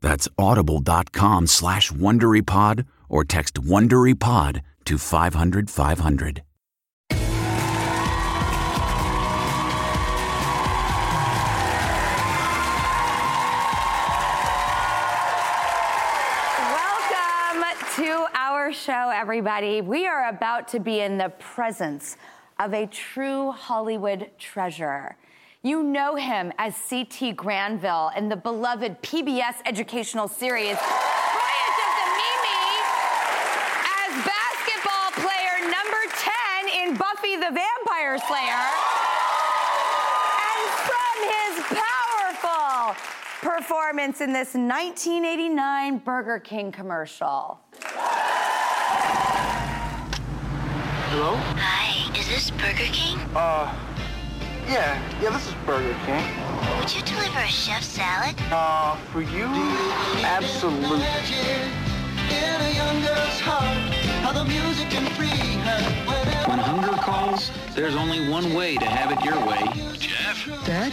That's audible.com slash WonderyPod or text WonderyPod to 500 500. Welcome to our show, everybody. We are about to be in the presence of a true Hollywood treasure. You know him as C.T. Granville in the beloved PBS educational series. Voyage of the Mimi as basketball player number 10 in Buffy the Vampire Slayer. And from his powerful performance in this 1989 Burger King commercial. Hello? Hi, is this Burger King? Uh, yeah, yeah, this is Burger King. Would you deliver a chef salad? Uh, for you? Absolutely. When hunger calls, there's only one way to have it your way. Jeff? Dad?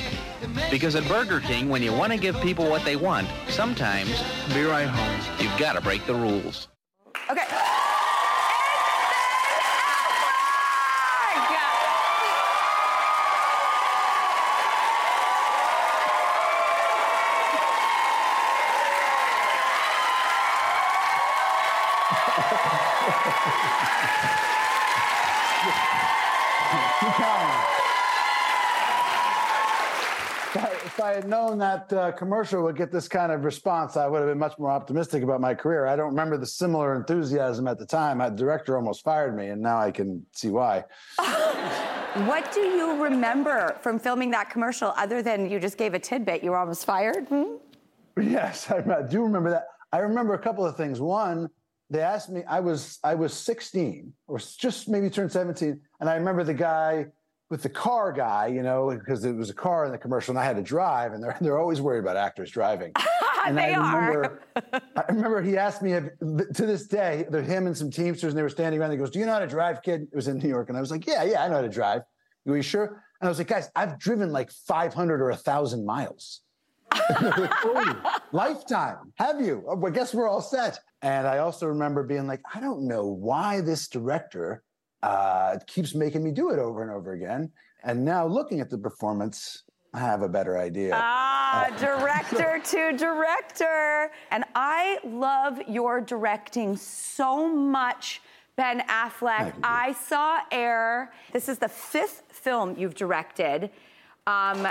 Because at Burger King, when you want to give people what they want, sometimes, be right home, you've got to break the rules. Okay. If I, had known that uh, commercial would get this kind of response, I would have been much more optimistic about my career. I don't remember the similar enthusiasm at the time. My director almost fired me, and now I can see why. What do you remember from filming that commercial other than you just gave a tidbit? You were almost fired? Hmm? Yes, I, I do remember that. I remember a couple of things. One, they asked me. I was I was 16 or just maybe turned 17, and I remember the guy with the car guy, you know, because it was a car in the commercial, and I had to drive, and they're they're always worried about actors driving. and they I are. remember, I remember he asked me if, to this day, him and some Teamsters, and they were standing around. He goes, "Do you know how to drive, kid?" It was in New York, and I was like, "Yeah, yeah, I know how to drive." Are you sure? And I was like, "Guys, I've driven like 500 or 1,000 miles." Lifetime. Have you? Oh, well, guess we're all set. And I also remember being like, I don't know why this director uh, keeps making me do it over and over again. And now looking at the performance, I have a better idea. Ah, director to director. And I love your directing so much, Ben Affleck. I saw Air. This is the fifth film you've directed. Um,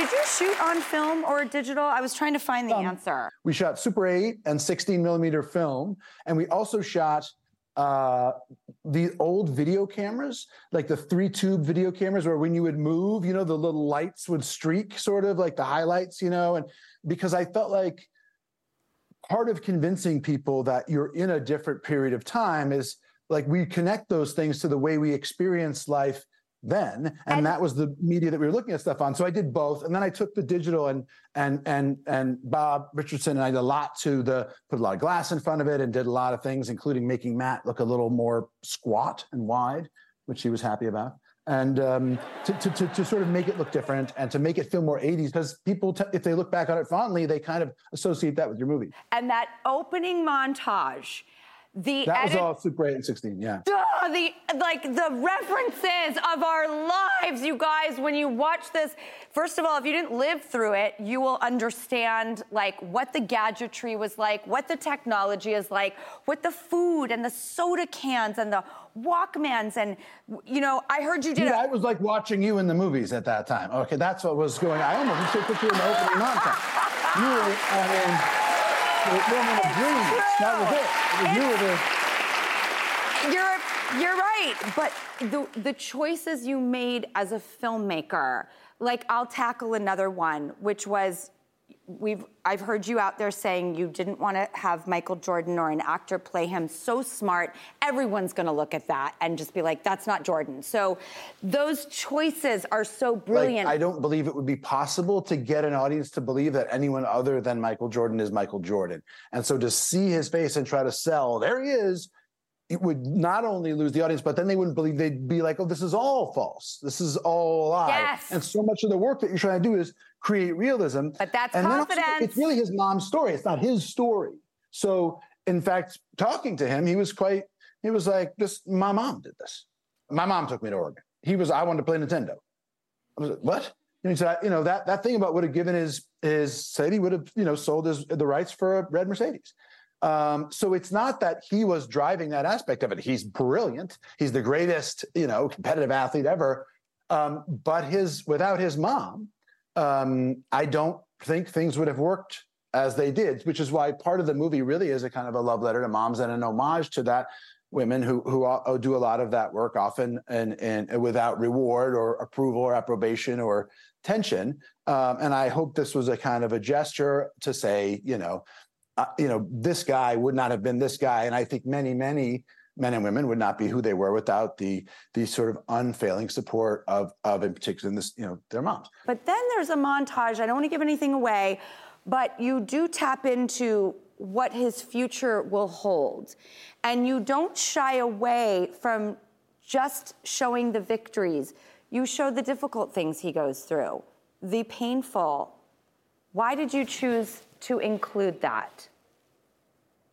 did you shoot on film or digital? I was trying to find the Um, answer. We shot Super 8 and 16 millimeter film, and we also shot uh, the old video cameras, like the three tube video cameras, where when you would move, you know, the little lights would streak, sort of like the highlights, you know, and because I felt like part of convincing people that you're in a different period of time is like we connect those things to the way we experience life then and, and, that was the media that we were looking at stuff on. So i did both and then i took the digital and and and and bob richardson and i did a lot to the put a lot of glass in front of it and did a lot of things including making matt look a little more squat and wide which he was happy about. And um, to, to, to, to, sort of make it look different and to make it feel more 80s because people t- if they look back on it fondly they kind of associate that with your movie. And that opening montage the that edit- was all Super 8 and 16, yeah. Duh, the like the references of our lives, you guys. When you watch this, first of all, if you didn't live through it, you will understand like what the gadgetry was like, what the technology is like, what the food and the soda cans and the Walkmans and you know, I heard you did. Yeah, I was like watching you in the movies at that time. Okay, that's what was going. on. I almost put you in the opening montage. You were, I mean the woman of dreams. That was it. you were the. You're you're right, but the the choices you made as a filmmaker, like I'll tackle another one, which was we've I've heard you out there saying you didn't want to have Michael Jordan or an actor play him so smart. Everyone's going to look at that and just be like, "That's not Jordan." So those choices are so brilliant. Like, I don't believe it would be possible to get an audience to believe that anyone other than Michael Jordan is Michael Jordan. And so to see his face and try to sell, there he is. It would not only lose the audience, but then they wouldn't believe. They'd be like, "Oh, this is all false. This is all a lie." Yes. And so much of the work that you're trying to do is create realism. But that's and confidence. Also, it's really his mom's story. It's not his story. So, in fact, talking to him, he was quite. He was like, "This, my mom did this. My mom took me to Oregon. He was. I wanted to play Nintendo. I was like, what? And he said, you know, that that thing about would have given his his said he would have, you know, sold his the rights for a red Mercedes. Um, so it's not that he was driving that aspect of it. He's brilliant. He's the greatest, you know, competitive athlete ever. Um, but his without his mom, um, I don't think things would have worked as they did, which is why part of the movie really is a kind of a love letter to moms and an homage to that women who who do a lot of that work often and and without reward or approval or approbation or tension. Um, and I hope this was a kind of a gesture to say, you know, uh, you know, this guy would not have been this guy, and I think many, many men and women would not be who they were without the the sort of unfailing support of of in particular in this you know their moms. But then there's a montage. I don't want to give anything away, but you do tap into what his future will hold, and you don't shy away from just showing the victories. You show the difficult things he goes through, the painful. Why did you choose to include that?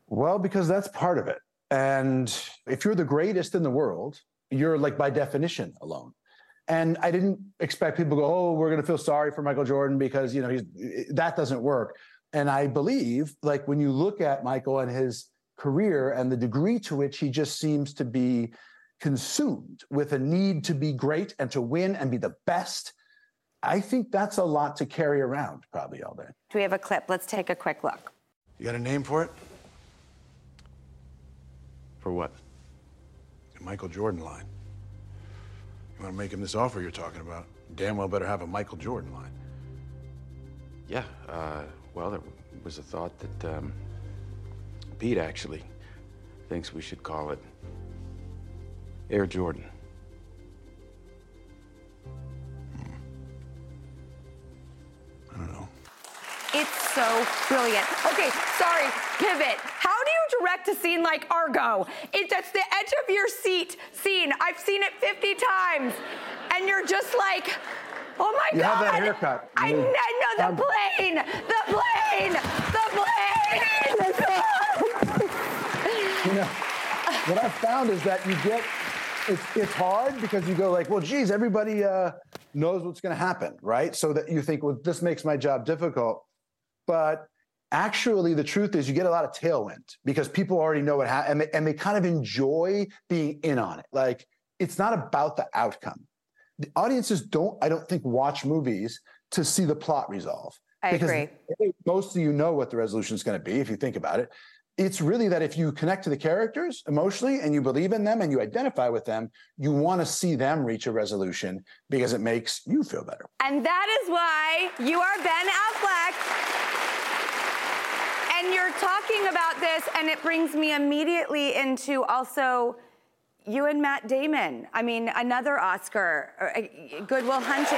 Well, because that's part of it. And if you're the greatest in the world, you're like by definition alone. And I didn't expect people to go, oh, we're going to feel sorry for Michael Jordan because, you know, he's, that doesn't work. And I believe, like, when you look at Michael and his career and the degree to which he just seems to be consumed with a need to be great and to win and be the best, I think that's a lot to carry around probably all day. Do we have a clip? Let's take a quick look. You got a name for it? For what? The Michael Jordan line. You want to make him this offer you're talking about? Damn well better have a Michael Jordan line. Yeah, uh, well, there was a thought that um, Pete actually thinks we should call it Air Jordan. Hmm. I don't know. It's so brilliant. Okay, sorry, pivot. How do you direct a scene like Argo? It's at the edge of your seat scene. I've seen it 50 times. And you're just like, oh my you God. You have that haircut. I, I know the plane, the plane, the plane. you know, what I've found is that you get, it's, it's hard because you go like, well, geez, everybody uh, knows what's going to happen, right? So that you think, well, this makes my job difficult. But actually the truth is you get a lot of tailwind because people already know what happened and, they, and they kind of enjoy being in on it like it's not about the outcome the audiences don't i don't think watch movies to see the plot resolve I because agree. most of you know what the resolution is going to be if you think about it it's really that if you connect to the characters emotionally and you believe in them and you identify with them, you want to see them reach a resolution because it makes you feel better. And that is why you are Ben Affleck. And you're talking about this, and it brings me immediately into also you and Matt Damon. I mean, another Oscar, uh, Good Will Hunting.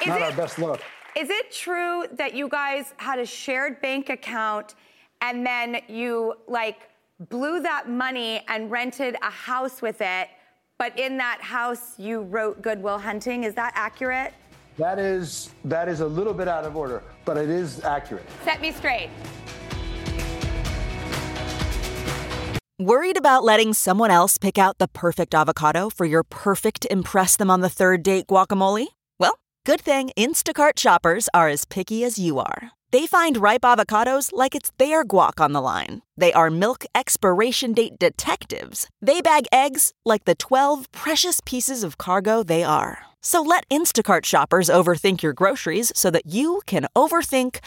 Is Not it, our best look. Is it true that you guys had a shared bank account and then you like blew that money and rented a house with it, but in that house you wrote Good Will Hunting? Is that accurate? That is that is a little bit out of order, but it is accurate. Set me straight. Worried about letting someone else pick out the perfect avocado for your perfect impress them on the third date guacamole? Well, good thing Instacart shoppers are as picky as you are. They find ripe avocados like it's their guac on the line. They are milk expiration date detectives. They bag eggs like the 12 precious pieces of cargo they are. So let Instacart shoppers overthink your groceries so that you can overthink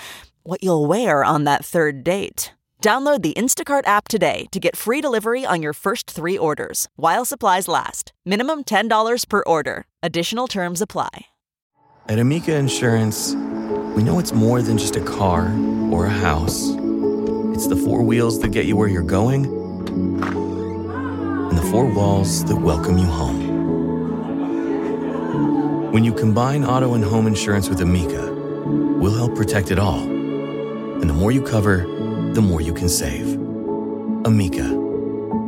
what you'll wear on that third date. Download the Instacart app today to get free delivery on your first three orders while supplies last. Minimum $10 per order. Additional terms apply. At Amica Insurance, we know it's more than just a car or a house. It's the four wheels that get you where you're going and the four walls that welcome you home. When you combine auto and home insurance with Amica, we'll help protect it all. And the more you cover, the more you can save. Amica,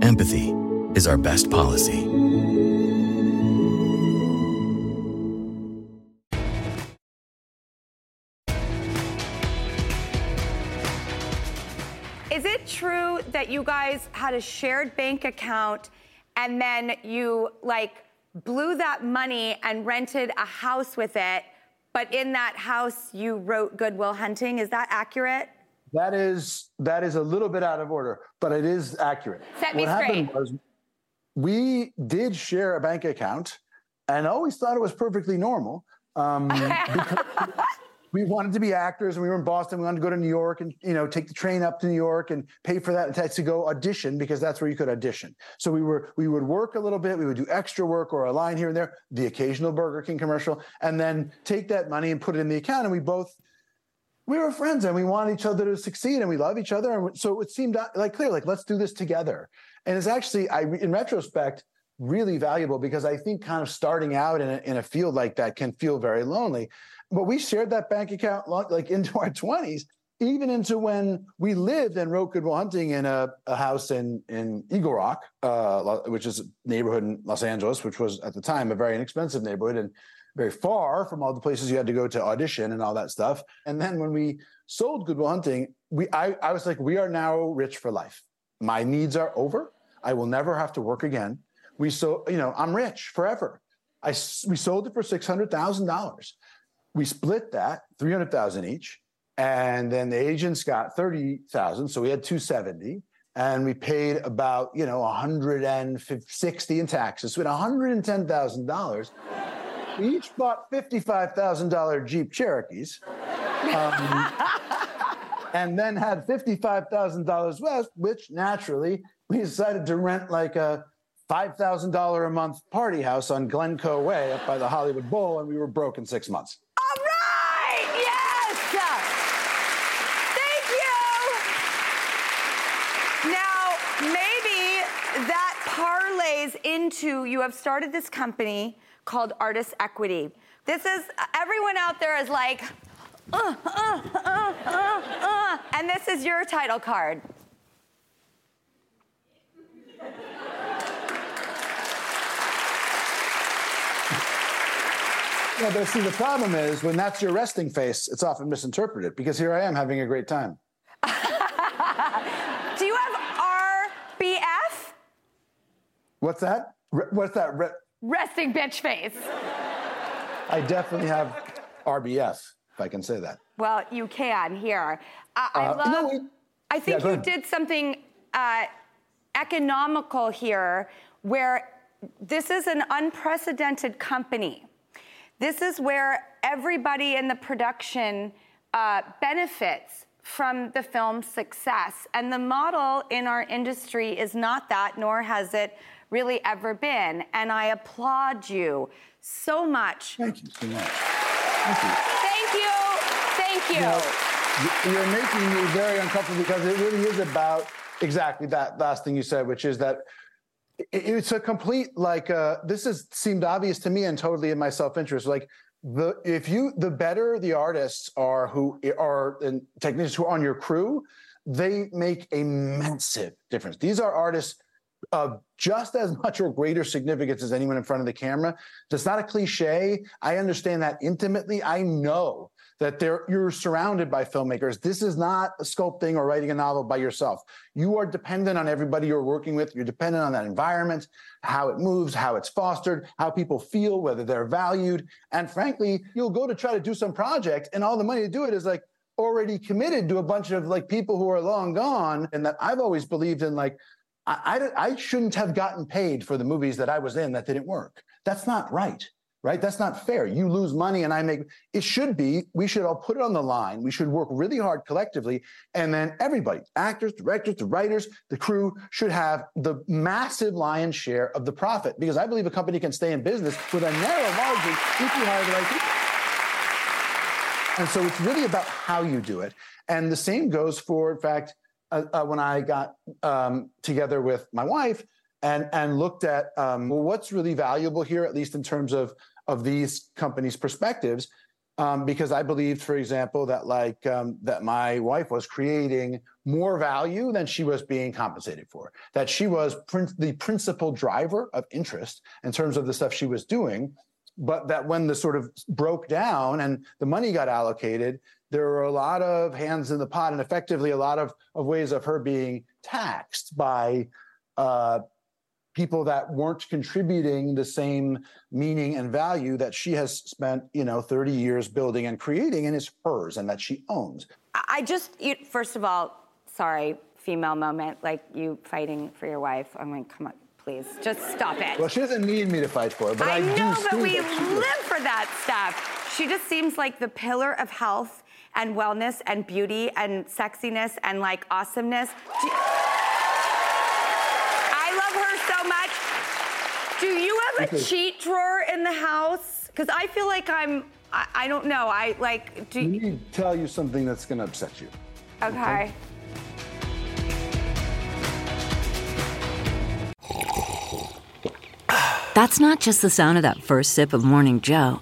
empathy is our best policy. Is it true that you guys had a shared bank account and then you like blew that money and rented a house with it, but in that house you wrote Good Will Hunting. Is that accurate? That is that is a little bit out of order, but it is accurate. Set me what straight. happened was we did share a bank account and always thought it was perfectly normal. Um, because, we wanted to be actors and we were in Boston. We wanted to go to New York and, you know, take the train up to New York and pay for that to go audition because that's where you could audition. So we were, we would work a little bit. We would do extra work or a line here and there, the occasional Burger King commercial, and then take that money and put it in the account. And we both, we were friends and we wanted each other to succeed and we love each other. And so it seemed like clear, like, let's do this together. And it's actually, I, in retrospect, really valuable because I think kind of starting out in a, in a field like that can feel very lonely but we shared that bank account like into our 20s even into when we lived and wrote Good Will Hunting in a, a house in in Eagle Rock, uh, which is a neighborhood in Los Angeles, which was at the time a very inexpensive neighborhood and very far from all the places you had to go to audition and all that stuff. And then when we sold Good Will Hunting, we I, I was like, we are now rich for life. My needs are over. I will never have to work again. We so you know I'm rich forever. I we sold it for six hundred thousand dollars we split that 300,000 each. And then the agents got 30,000. So we had 270 and we paid about, you know, 160 in taxes. So we had $110,000. we each bought $55,000 Jeep Cherokees. Um, and then had $55,000 left, which naturally we decided to rent like a $5,000 a month party house on Glencoe Way up by the Hollywood Bowl, and we were broke in six months. Into you have started this company called Artist Equity. This is everyone out there is like, uh, uh, uh, uh, uh, and this is your title card. Yeah, but see, the problem is when that's your resting face, it's often misinterpreted because here I am having a great time. Do you have RBF? What's that? What's that? Re- Resting bitch face. I definitely have RBF, if I can say that. Well, you can here. I, I uh, love. No, we, I think yeah, you did something uh, economical here, where this is an unprecedented company This is where everybody in the production uh, benefits from the film's success. And the model in our industry is not that, nor has it really ever been. And I applaud you so much. Thank you so much. Thank you. Thank you. Thank you. you know, you're making me very uncomfortable because it really is about exactly that last thing you said, which is that it's a complete like uh, this has seemed obvious to me and totally in my self-interest. Like the if you the better the artists are who are and technicians who are on your crew, they make a massive difference. These are artists of just as much or greater significance as anyone in front of the camera. That's not a cliche. I understand that intimately. I know that you're surrounded by filmmakers. This is not sculpting or writing a novel by yourself. You are dependent on everybody you're working with. You're dependent on that environment, how it moves, how it's fostered, how people feel, whether they're valued. And frankly, you'll go to try to do some project, and all the money to do it is like already committed to a bunch of like people who are long gone. And that I've always believed in like I, I, I shouldn't have gotten paid for the movies that I was in that didn't work. That's not right, right? That's not fair. You lose money and I make it should be, we should all put it on the line. We should work really hard collectively. And then everybody, actors, directors, the writers, the crew should have the massive lion's share of the profit because I believe a company can stay in business with a narrow margin if you hire the right people. And so it's really about how you do it. And the same goes for, in fact, uh, uh, when I got um, together with my wife and and looked at um, well, what's really valuable here, at least in terms of of these companies' perspectives, um, because I believed, for example, that like um, that my wife was creating more value than she was being compensated for. That she was prin- the principal driver of interest in terms of the stuff she was doing, but that when the sort of broke down and the money got allocated, there were a lot of hands in the pot and effectively a lot of, of ways of her being taxed by uh, people that weren't contributing the same meaning and value that she has spent, you know, 30 years building and creating and is hers and that she owns. I just, you, first of all, sorry, female moment, like you fighting for your wife. i'm like come on, please, just stop it. Well, she doesn't need me to fight for her, but I, I do know, but we that she is. live for that stuff. She just seems like the pillar of health and wellness and beauty and sexiness and like awesomeness. She- I love her so much. Do you have a Okay. cheat drawer in the house? Because I feel like I'm, I, I don't know. I like, do Let me tell you something that's going to upset you. okay. That's not just the sound of that first sip of Morning Joe.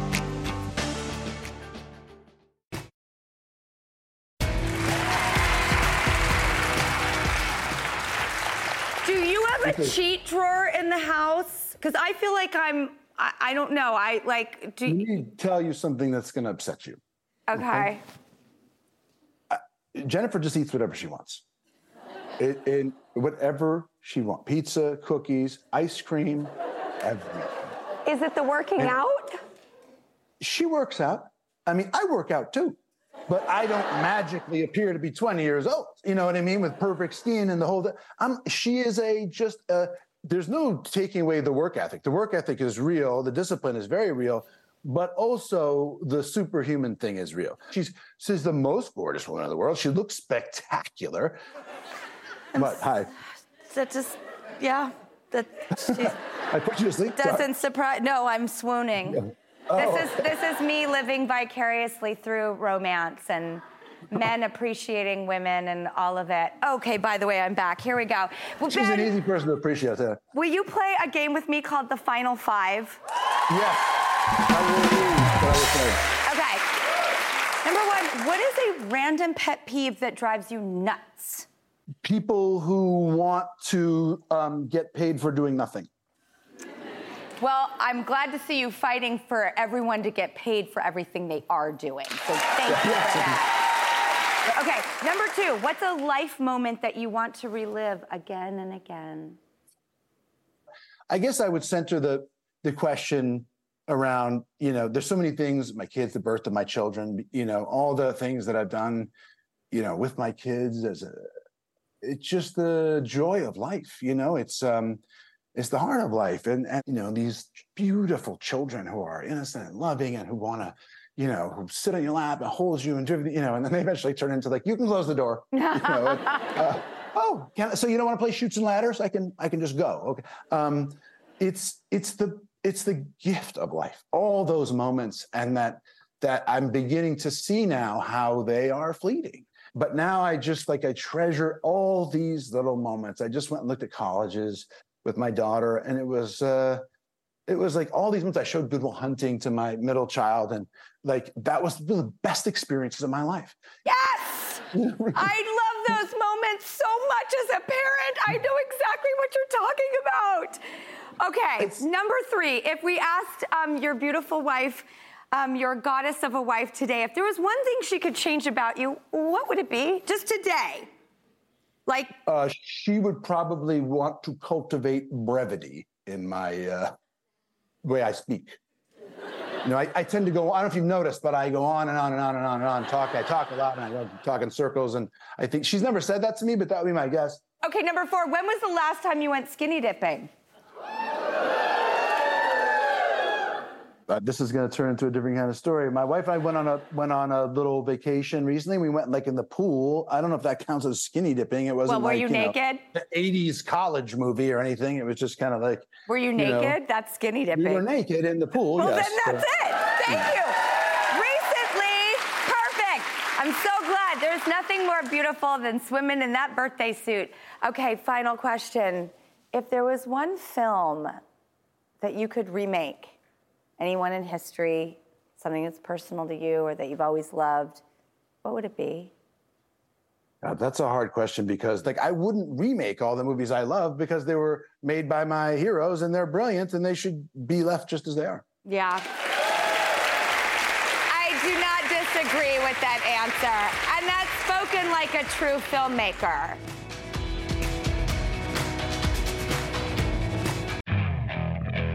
A cheat drawer in the house? Because I feel like I'm, I, I don't know. I like, do Let me tell you something that's going to upset you. okay. Uh, Jennifer just eats whatever she wants. It, it, whatever she wants pizza, cookies, ice cream, everything. Is it the working And- out? She works out. I mean, I work out too, but I don't magically appear to be 20 years old. You know what I mean? With perfect skin and the whole. I'm. She is a just. a. there's no taking away the work ethic. The work ethic is real. The discipline is very real. But also the superhuman thing is real. She's she's the most gorgeous woman in the world. She looks spectacular. But hi, That just, yeah. That she's, I put you to sleep. Doesn't surprise. No, I'm swooning. Oh. This is this is me living vicariously through romance and men appreciating women and all of it. Okay, by the way, I'm back. Here we go. Well, She's an easy person to appreciate. Yeah. will you play a game with me called the Final Five? Yes. I will leave, but I will play. Okay. Number one, what is a random pet peeve that drives you nuts? People who want to um, get paid for doing nothing. Well, I'm glad to see you fighting for everyone to get paid for everything they are doing. So thank you for that. Okay, number two, what's a life moment that you want to relive again and again? I guess I would center the the question around, you know, there's so many things, my kids, the birth of my children, you know, all the things that I've done, you know, with my kids as a it's just the joy of life, you know, it's um it's the heart of life. And and you know, these beautiful children who are innocent and loving and who want to you know, who sit on your lap and holds you and do you know, and then they eventually turn into like, you can close the door. You know, and, uh, oh, can I, so you don't want to play Chutes and Ladders? I can, I can just go. Okay. Um, it's, it's the, it's the gift of life, all those moments. And that, that I'm beginning to see now how they are fleeting. But now I just like, I treasure all these little moments. I just went and looked at colleges with my daughter and it was, uh, it was like all these months I showed Good Will Hunting to my middle child, and like that was one of the best experiences of my life. Yes! I love those moments so much as a parent. I know exactly what you're talking about. Okay, number three. If we asked um, your beautiful wife, um, your goddess of a wife today, if there was one thing she could change about you, what would it be? Just today. Like, Uh, she would probably want to cultivate brevity in my uh, way I speak. You know, I, I tend to go. I don't know if you've noticed, but I go on and on and on and on and on. Talk. I talk a lot, and I go talk in circles. And I think she's never said that to me, but that would be my guess. okay, number four. When was the last time you went skinny dipping? Uh, this is going to turn into a different kind of story. My wife and I went on a went on a little vacation recently. We went like in the pool. I don't know if that counts as skinny dipping. It wasn't Well, were like you know, naked? the '80s college movie or anything. It was just kind of like Were you know, naked? That's skinny dipping. we were naked in the pool. Well, yes. then that's it. Thank you. Recently, perfect. I'm so glad. There's nothing more beautiful than swimming in that birthday suit. Okay, final question. If there was one film that you could remake, anyone in history, something that's personal to you or that you've always loved, what would it be? Uh, that's a hard question because, like, I wouldn't remake all the movies I love because they were made by my heroes and they're brilliant and they should be left just as they are. Yeah. I do not disagree with that answer. And that's spoken like a true filmmaker.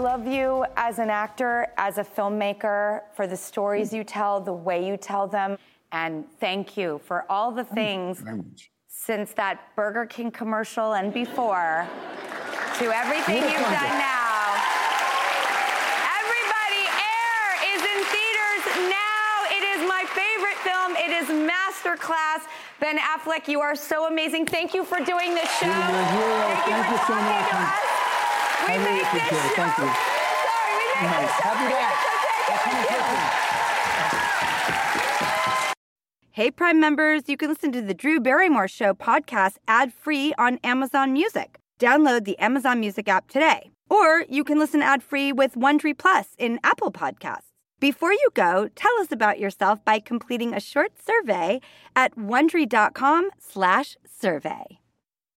Love you as an actor, as a filmmaker, for the stories you tell, the way you tell them, and thank you for all the things since that Burger King commercial and before to everything you've done now. Everybody, Air is in theaters now. It is my favorite film. It is Masterclass. Ben Affleck, you are so amazing. Thank you for doing this show. Thank you so much. We I really made this appreciate it. Thank you. Sorry, we made Nice. this show. Happy back. Thank. Hey, Prime members, you can listen to the Drew Barrymore Show podcast ad free on Amazon Music. Download the Amazon Music app today. Or you can listen ad-free with Wondery Plus in Apple Podcasts. Before you go, tell us about yourself by completing a short survey at wondery.com/survey.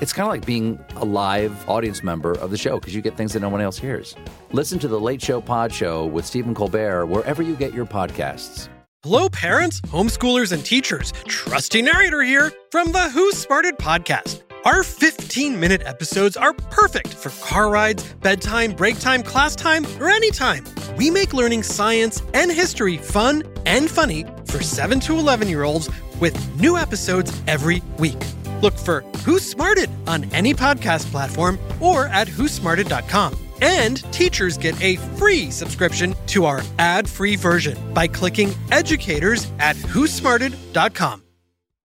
It's kind of like being a live audience member of the show because you get things that no one else hears. Listen to the Late Show Pod Show with Stephen Colbert wherever you get your podcasts. Hello, parents, homeschoolers, and teachers. Trusty narrator here from the Who Smarted podcast. Our 15 minute episodes are perfect for car rides, bedtime, break time, class time, or anytime. We make learning science and history fun and funny for 7 to 11 year olds with new episodes every week. Look for Who's Smarted on any podcast platform or at whosmarted.com. And teachers get a free subscription to our ad free version by clicking educators at whosmarted.com.